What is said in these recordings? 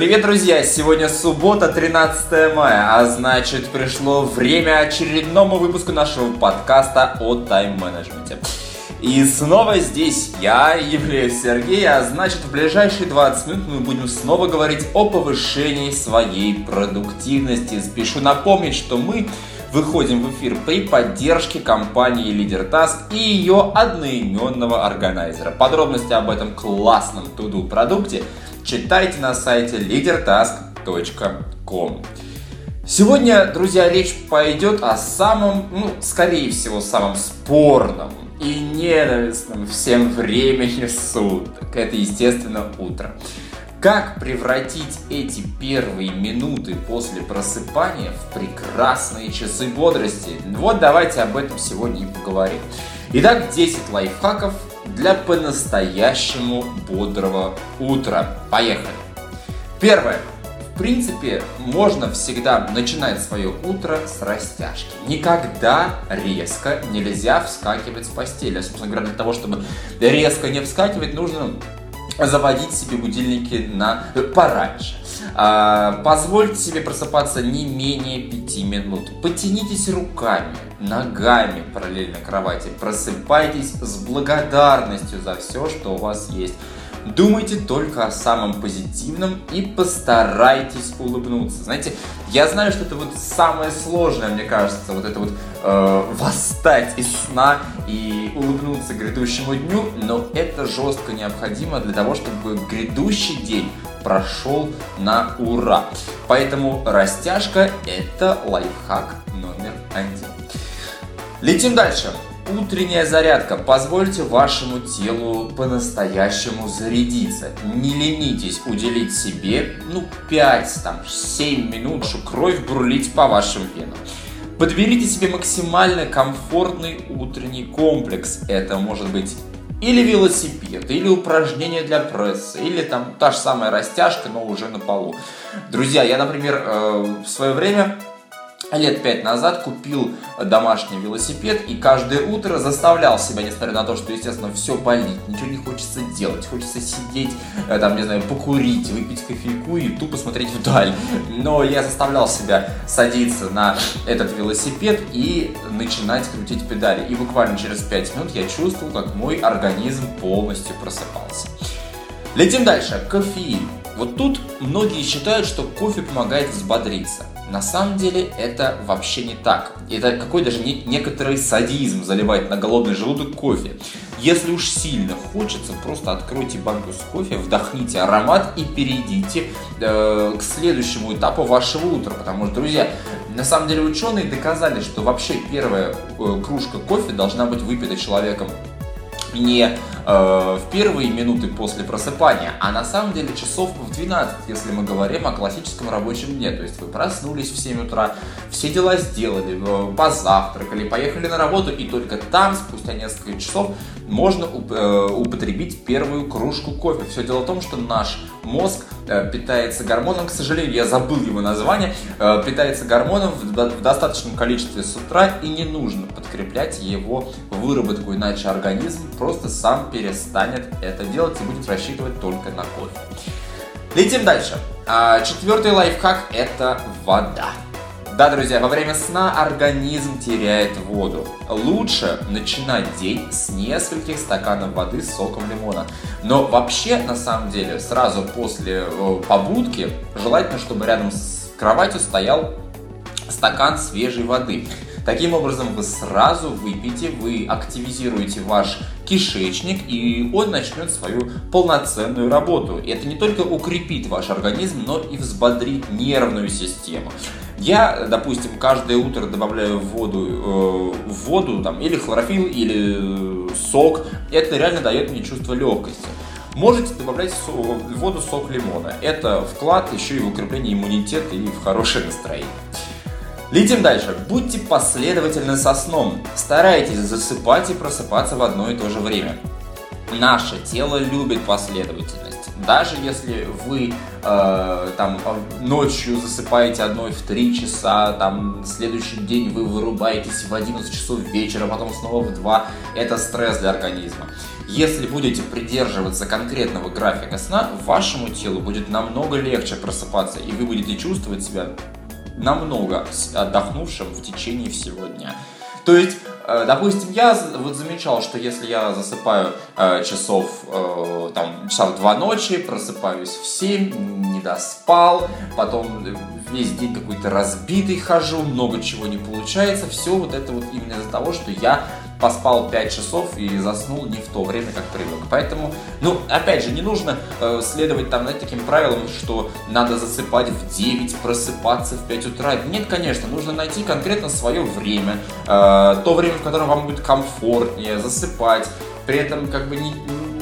Привет, друзья! Сегодня суббота, 13 мая, а значит пришло время очередному выпуску нашего подкаста о тайм-менеджменте. И снова здесь я, являюсь Сергей, а значит в ближайшие 20 минут мы будем снова говорить о повышении своей продуктивности. Спешу напомнить, что мы выходим в эфир при поддержке компании Лидер Task и ее одноименного органайзера. Подробности об этом классном туду продукте читайте на сайте leadertask.com. Сегодня, друзья, речь пойдет о самом, ну, скорее всего, самом спорном и ненавистном всем времени суток. Это, естественно, утро. Как превратить эти первые минуты после просыпания в прекрасные часы бодрости? Вот давайте об этом сегодня и поговорим. Итак, 10 лайфхаков для по-настоящему бодрого утра. Поехали! Первое. В принципе, можно всегда начинать свое утро с растяжки. Никогда резко нельзя вскакивать с постели. Собственно говоря, для того, чтобы резко не вскакивать, нужно заводить себе будильники на э, пораньше. А, позвольте себе просыпаться не менее 5 минут. Потянитесь руками, ногами параллельно кровати. Просыпайтесь с благодарностью за все, что у вас есть. Думайте только о самом позитивном и постарайтесь улыбнуться. Знаете, я знаю, что это вот самое сложное, мне кажется, вот это вот э, восстать из сна и улыбнуться грядущему дню, но это жестко необходимо для того, чтобы грядущий день прошел на ура. Поэтому растяжка – это лайфхак номер один. Летим дальше. Утренняя зарядка. Позвольте вашему телу по-настоящему зарядиться. Не ленитесь уделить себе, ну, 5, там, 7 минут, чтобы кровь бурлить по вашим венам. Подберите себе максимально комфортный утренний комплекс. Это может быть или велосипед, или упражнение для пресса, или там та же самая растяжка, но уже на полу. Друзья, я, например, э, в свое время лет пять назад купил домашний велосипед и каждое утро заставлял себя, несмотря на то, что, естественно, все болит, ничего не хочется делать, хочется сидеть, э, там, не знаю, покурить, выпить кофейку и тупо смотреть вдаль. Но я заставлял себя садиться на этот велосипед и начинать крутить педали. И буквально через пять минут я чувствовал, как мой организм полностью просыпался. Летим дальше. Кофеин. Вот тут многие считают, что кофе помогает взбодриться. На самом деле это вообще не так. Это какой даже не, некоторый садизм заливать на голодный желудок кофе. Если уж сильно хочется, просто откройте банку с кофе, вдохните аромат и перейдите э, к следующему этапу вашего утра. Потому что, друзья, на самом деле ученые доказали, что вообще первая э, кружка кофе должна быть выпита человеком не э, в первые минуты после просыпания, а на самом деле часов в 12, если мы говорим о классическом рабочем дне. То есть вы проснулись в 7 утра, все дела сделали, э, позавтракали, поехали на работу, и только там, спустя несколько часов, можно э, употребить первую кружку кофе. Все дело в том, что наш мозг питается гормоном, к сожалению, я забыл его название, питается гормоном в достаточном количестве с утра и не нужно подкреплять его выработку, иначе организм просто сам перестанет это делать и будет рассчитывать только на кофе. Летим дальше. А, четвертый лайфхак – это вода. Да, друзья, во время сна организм теряет воду. Лучше начинать день с нескольких стаканов воды с соком лимона. Но вообще, на самом деле, сразу после э, побудки желательно, чтобы рядом с кроватью стоял стакан свежей воды. Таким образом, вы сразу выпьете, вы активизируете ваш кишечник, и он начнет свою полноценную работу. И это не только укрепит ваш организм, но и взбодрит нервную систему. Я, допустим, каждое утро добавляю в воду, э, в воду там, или хлорофилл, или э, сок. Это реально дает мне чувство легкости. Можете добавлять в воду сок лимона. Это вклад еще и в укрепление иммунитета и в хорошее настроение. Летим дальше. Будьте последовательны со сном. Старайтесь засыпать и просыпаться в одно и то же время. Наше тело любит последовательность даже если вы э, там ночью засыпаете одной в 3 часа, там следующий день вы вырубаетесь в 11 часов вечера, потом снова в 2, это стресс для организма. Если будете придерживаться конкретного графика сна, вашему телу будет намного легче просыпаться, и вы будете чувствовать себя намного отдохнувшим в течение всего дня. То есть, э, допустим, я вот замечал, что если я засыпаю э, часов, э, там, часа в два ночи, просыпаюсь в 7, не доспал, потом весь день какой-то разбитый хожу, много чего не получается, все вот это вот именно из-за того, что я поспал 5 часов и заснул не в то время, как привык. Поэтому, ну, опять же, не нужно э, следовать там, знаете, таким правилам, что надо засыпать в 9, просыпаться в 5 утра. Нет, конечно, нужно найти конкретно свое время, э, то время, в котором вам будет комфортнее засыпать, при этом как бы не,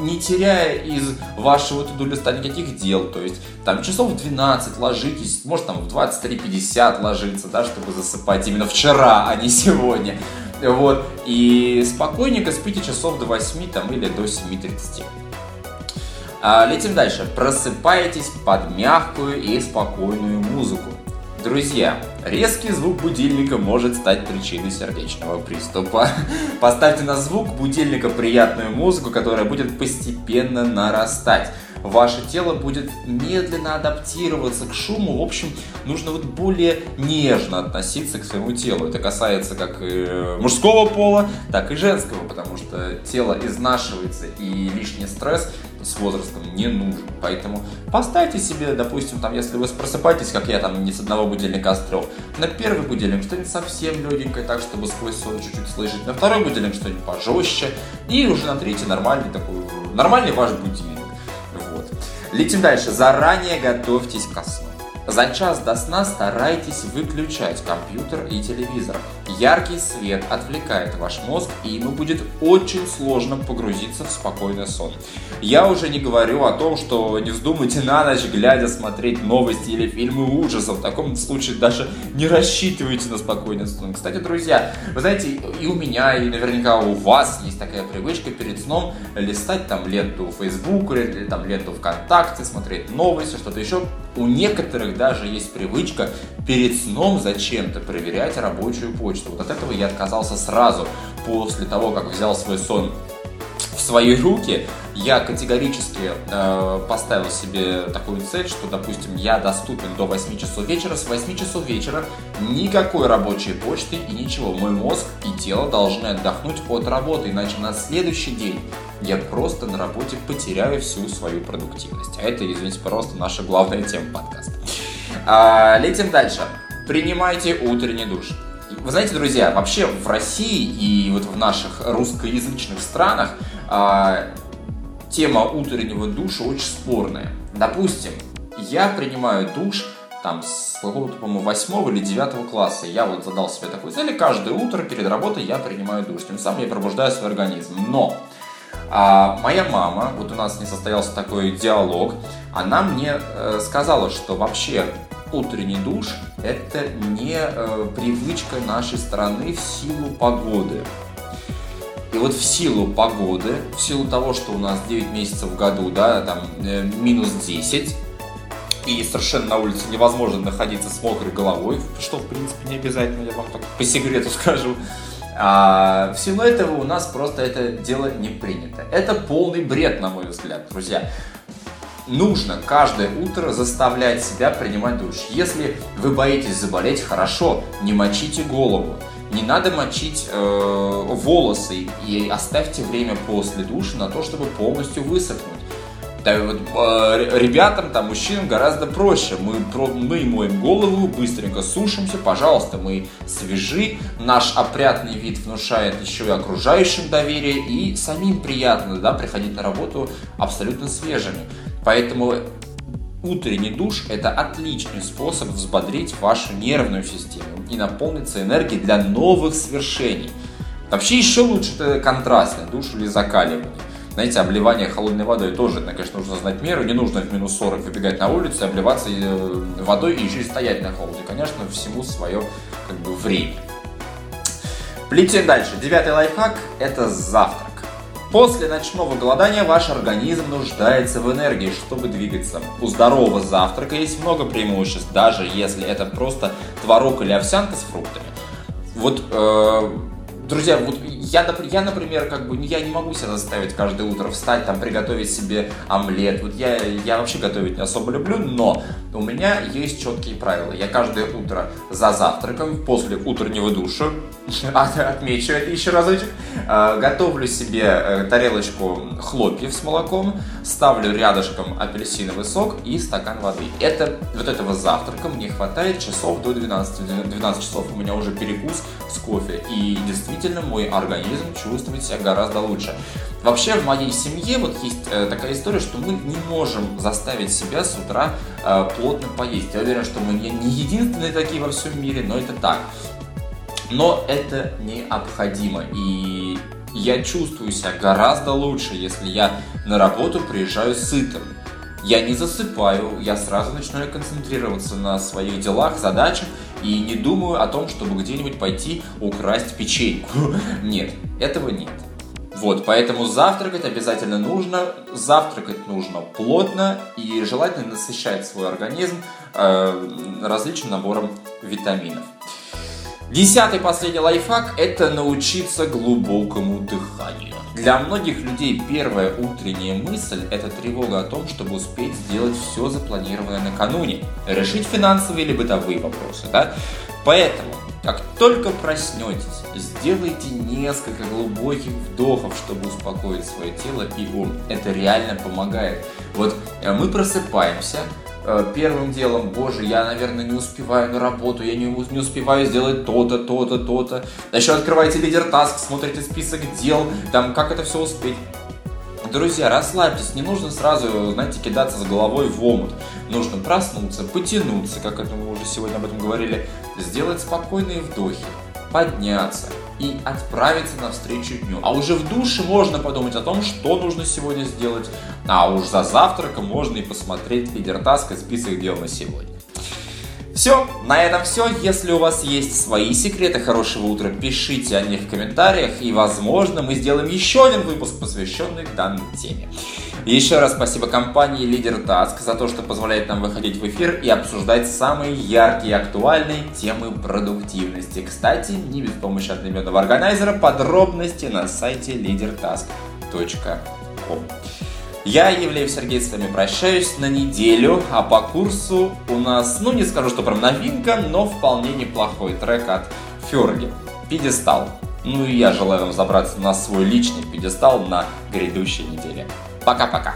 не теряя из вашего туду листа никаких дел. То есть там часов в 12 ложитесь, может там в 23.50 ложиться, да, чтобы засыпать именно вчера, а не сегодня. Вот. И спокойненько спите часов до 8 там, или до 7.30. А, летим дальше. Просыпайтесь под мягкую и спокойную музыку. Друзья, резкий звук будильника может стать причиной сердечного приступа. Поставьте на звук будильника приятную музыку, которая будет постепенно нарастать ваше тело будет медленно адаптироваться к шуму. В общем, нужно вот более нежно относиться к своему телу. Это касается как и мужского пола, так и женского, потому что тело изнашивается и лишний стресс с возрастом не нужен. Поэтому поставьте себе, допустим, там, если вы просыпаетесь, как я там не с одного будильника стрел, на первый будильник что-нибудь совсем легенькое, так, чтобы сквозь сон чуть-чуть слышать, на второй будильник что-нибудь пожестче, и уже на третий нормальный такой, нормальный ваш будильник. Летим дальше. Заранее готовьтесь ко сну. За час до сна старайтесь выключать компьютер и телевизор. Яркий свет отвлекает ваш мозг, и ему будет очень сложно погрузиться в спокойный сон. Я уже не говорю о том, что не вздумайте на ночь, глядя, смотреть новости или фильмы ужасов. В таком случае даже не рассчитывайте на спокойный сон. Кстати, друзья, вы знаете, и у меня, и наверняка у вас есть такая привычка перед сном листать там ленту Facebook или там ленту ВКонтакте, смотреть новости, что-то еще. У некоторых даже есть привычка перед сном зачем-то проверять рабочую почту. Вот от этого я отказался сразу после того, как взял свой сон в свои руки, я категорически э, поставил себе такую цель, что, допустим, я доступен до 8 часов вечера, с 8 часов вечера никакой рабочей почты и ничего. Мой мозг и тело должны отдохнуть от работы, иначе на следующий день я просто на работе потеряю всю свою продуктивность. А это, извините, просто наша главная тема подкаста. А, летим дальше. Принимайте утренний душ. Вы знаете, друзья, вообще в России и вот в наших русскоязычных странах а, тема утреннего душа очень спорная. Допустим, я принимаю душ там с какого-то, по-моему, восьмого или девятого класса. Я вот задал себе такую цель, каждое утро перед работой я принимаю душ. Тем самым я пробуждаю свой организм. Но а моя мама, вот у нас не состоялся такой диалог, она мне э, сказала, что вообще утренний душ это не э, привычка нашей страны в силу погоды. И вот в силу погоды, в силу того, что у нас 9 месяцев в году, да, там э, минус 10, и совершенно на улице невозможно находиться с мокрой головой, что в принципе не обязательно, я вам так по секрету скажу. А в силу этого у нас просто это дело не принято. Это полный бред, на мой взгляд, друзья. Нужно каждое утро заставлять себя принимать душ. Если вы боитесь заболеть, хорошо, не мочите голову. Не надо мочить э, волосы и оставьте время после душа на то, чтобы полностью высохнуть. Да, вот, э, ребятам, там, мужчинам гораздо проще. Мы, про, мы моем голову, быстренько сушимся, пожалуйста, мы свежи. Наш опрятный вид внушает еще и окружающим доверие, и самим приятно, да, приходить на работу абсолютно свежими. Поэтому утренний душ – это отличный способ взбодрить вашу нервную систему и наполниться энергией для новых свершений. Вообще еще лучше это контрастный душ или закаливание. Знаете, обливание холодной водой тоже, конечно, нужно знать меру. Не нужно в минус 40 выбегать на улицу, обливаться э, водой и еще и стоять на холоде. Конечно, всему свое как бы, время. Летим дальше. Девятый лайфхак – это завтрак. После ночного голодания ваш организм нуждается в энергии, чтобы двигаться. У здорового завтрака есть много преимуществ, даже если это просто творог или овсянка с фруктами. Вот э, друзья, вот я, я, например, как бы, я не могу себя заставить каждое утро встать, там, приготовить себе омлет. Вот я, я вообще готовить не особо люблю, но у меня есть четкие правила. Я каждое утро за завтраком, после утреннего душа, отмечу это еще разочек, э, готовлю себе э, тарелочку хлопьев с молоком, ставлю рядышком апельсиновый сок и стакан воды. Это, вот этого завтрака мне хватает часов до 12. 12 часов у меня уже перекус с кофе. И действительно мой организм чувствует себя гораздо лучше. Вообще в моей семье вот есть э, такая история, что мы не можем заставить себя с утра э, плотно поесть. Я уверен, что мы не единственные такие во всем мире, но это так. Но это необходимо. И я чувствую себя гораздо лучше, если я на работу приезжаю сытым. Я не засыпаю, я сразу начинаю концентрироваться на своих делах, задачах и не думаю о том, чтобы где-нибудь пойти украсть печеньку. Нет, этого нет. Вот, поэтому завтракать обязательно нужно, завтракать нужно плотно и желательно насыщать свой организм э, различным набором витаминов. Десятый последний лайфхак – это научиться глубокому дыханию. Для многих людей первая утренняя мысль – это тревога о том, чтобы успеть сделать все запланированное накануне, решить финансовые или бытовые вопросы. Да? Поэтому, как только проснетесь, сделайте несколько глубоких вдохов, чтобы успокоить свое тело и ум. Это реально помогает. Вот э, мы просыпаемся, первым делом, боже, я, наверное, не успеваю на работу, я не, не успеваю сделать то-то, то-то, то-то. Еще открываете лидер таск, смотрите список дел, там, как это все успеть. Друзья, расслабьтесь, не нужно сразу, знаете, кидаться с головой в омут. Нужно проснуться, потянуться, как это мы уже сегодня об этом говорили, сделать спокойные вдохи, подняться, и отправиться навстречу дню. А уже в душе можно подумать о том, что нужно сегодня сделать. А уж за завтраком можно и посмотреть лидер таска список дел на сегодня. Все, на этом все. Если у вас есть свои секреты хорошего утра, пишите о них в комментариях, и, возможно, мы сделаем еще один выпуск, посвященный данной теме. Еще раз спасибо компании Leader Task за то, что позволяет нам выходить в эфир и обсуждать самые яркие и актуальные темы продуктивности. Кстати, не без помощи одноименного органайзера, подробности на сайте leadertask.com. Я, Евлеев Сергей, с вами прощаюсь на неделю, а по курсу у нас, ну не скажу, что прям новинка, но вполне неплохой трек от Ферги. Пьедестал. Ну и я желаю вам забраться на свой личный пьедестал на грядущей неделе. Пока-пока.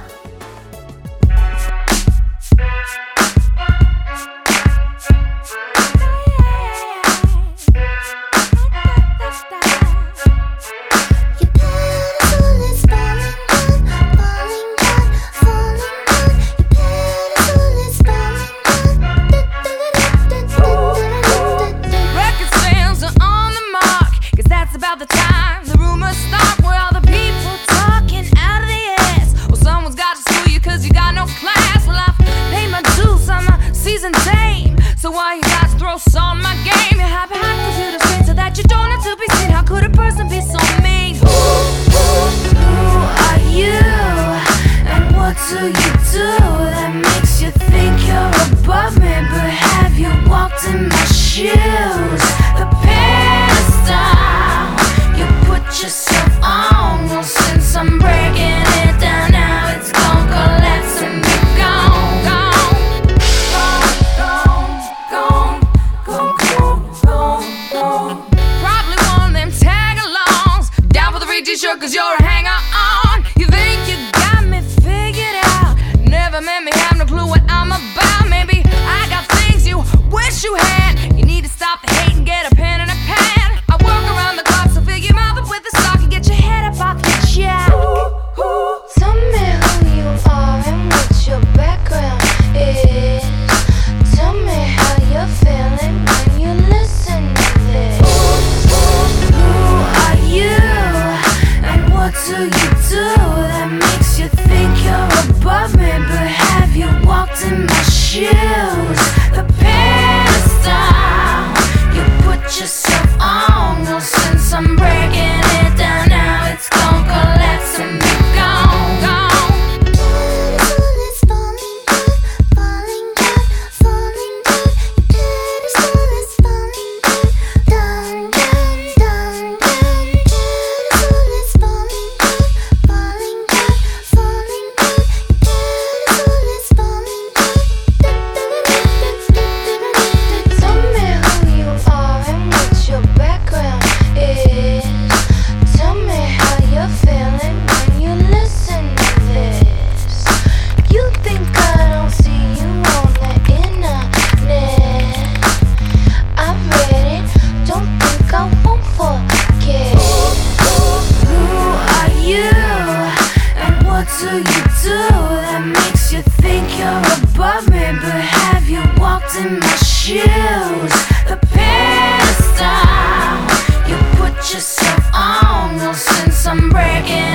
just set on. Well, since I'm breaking.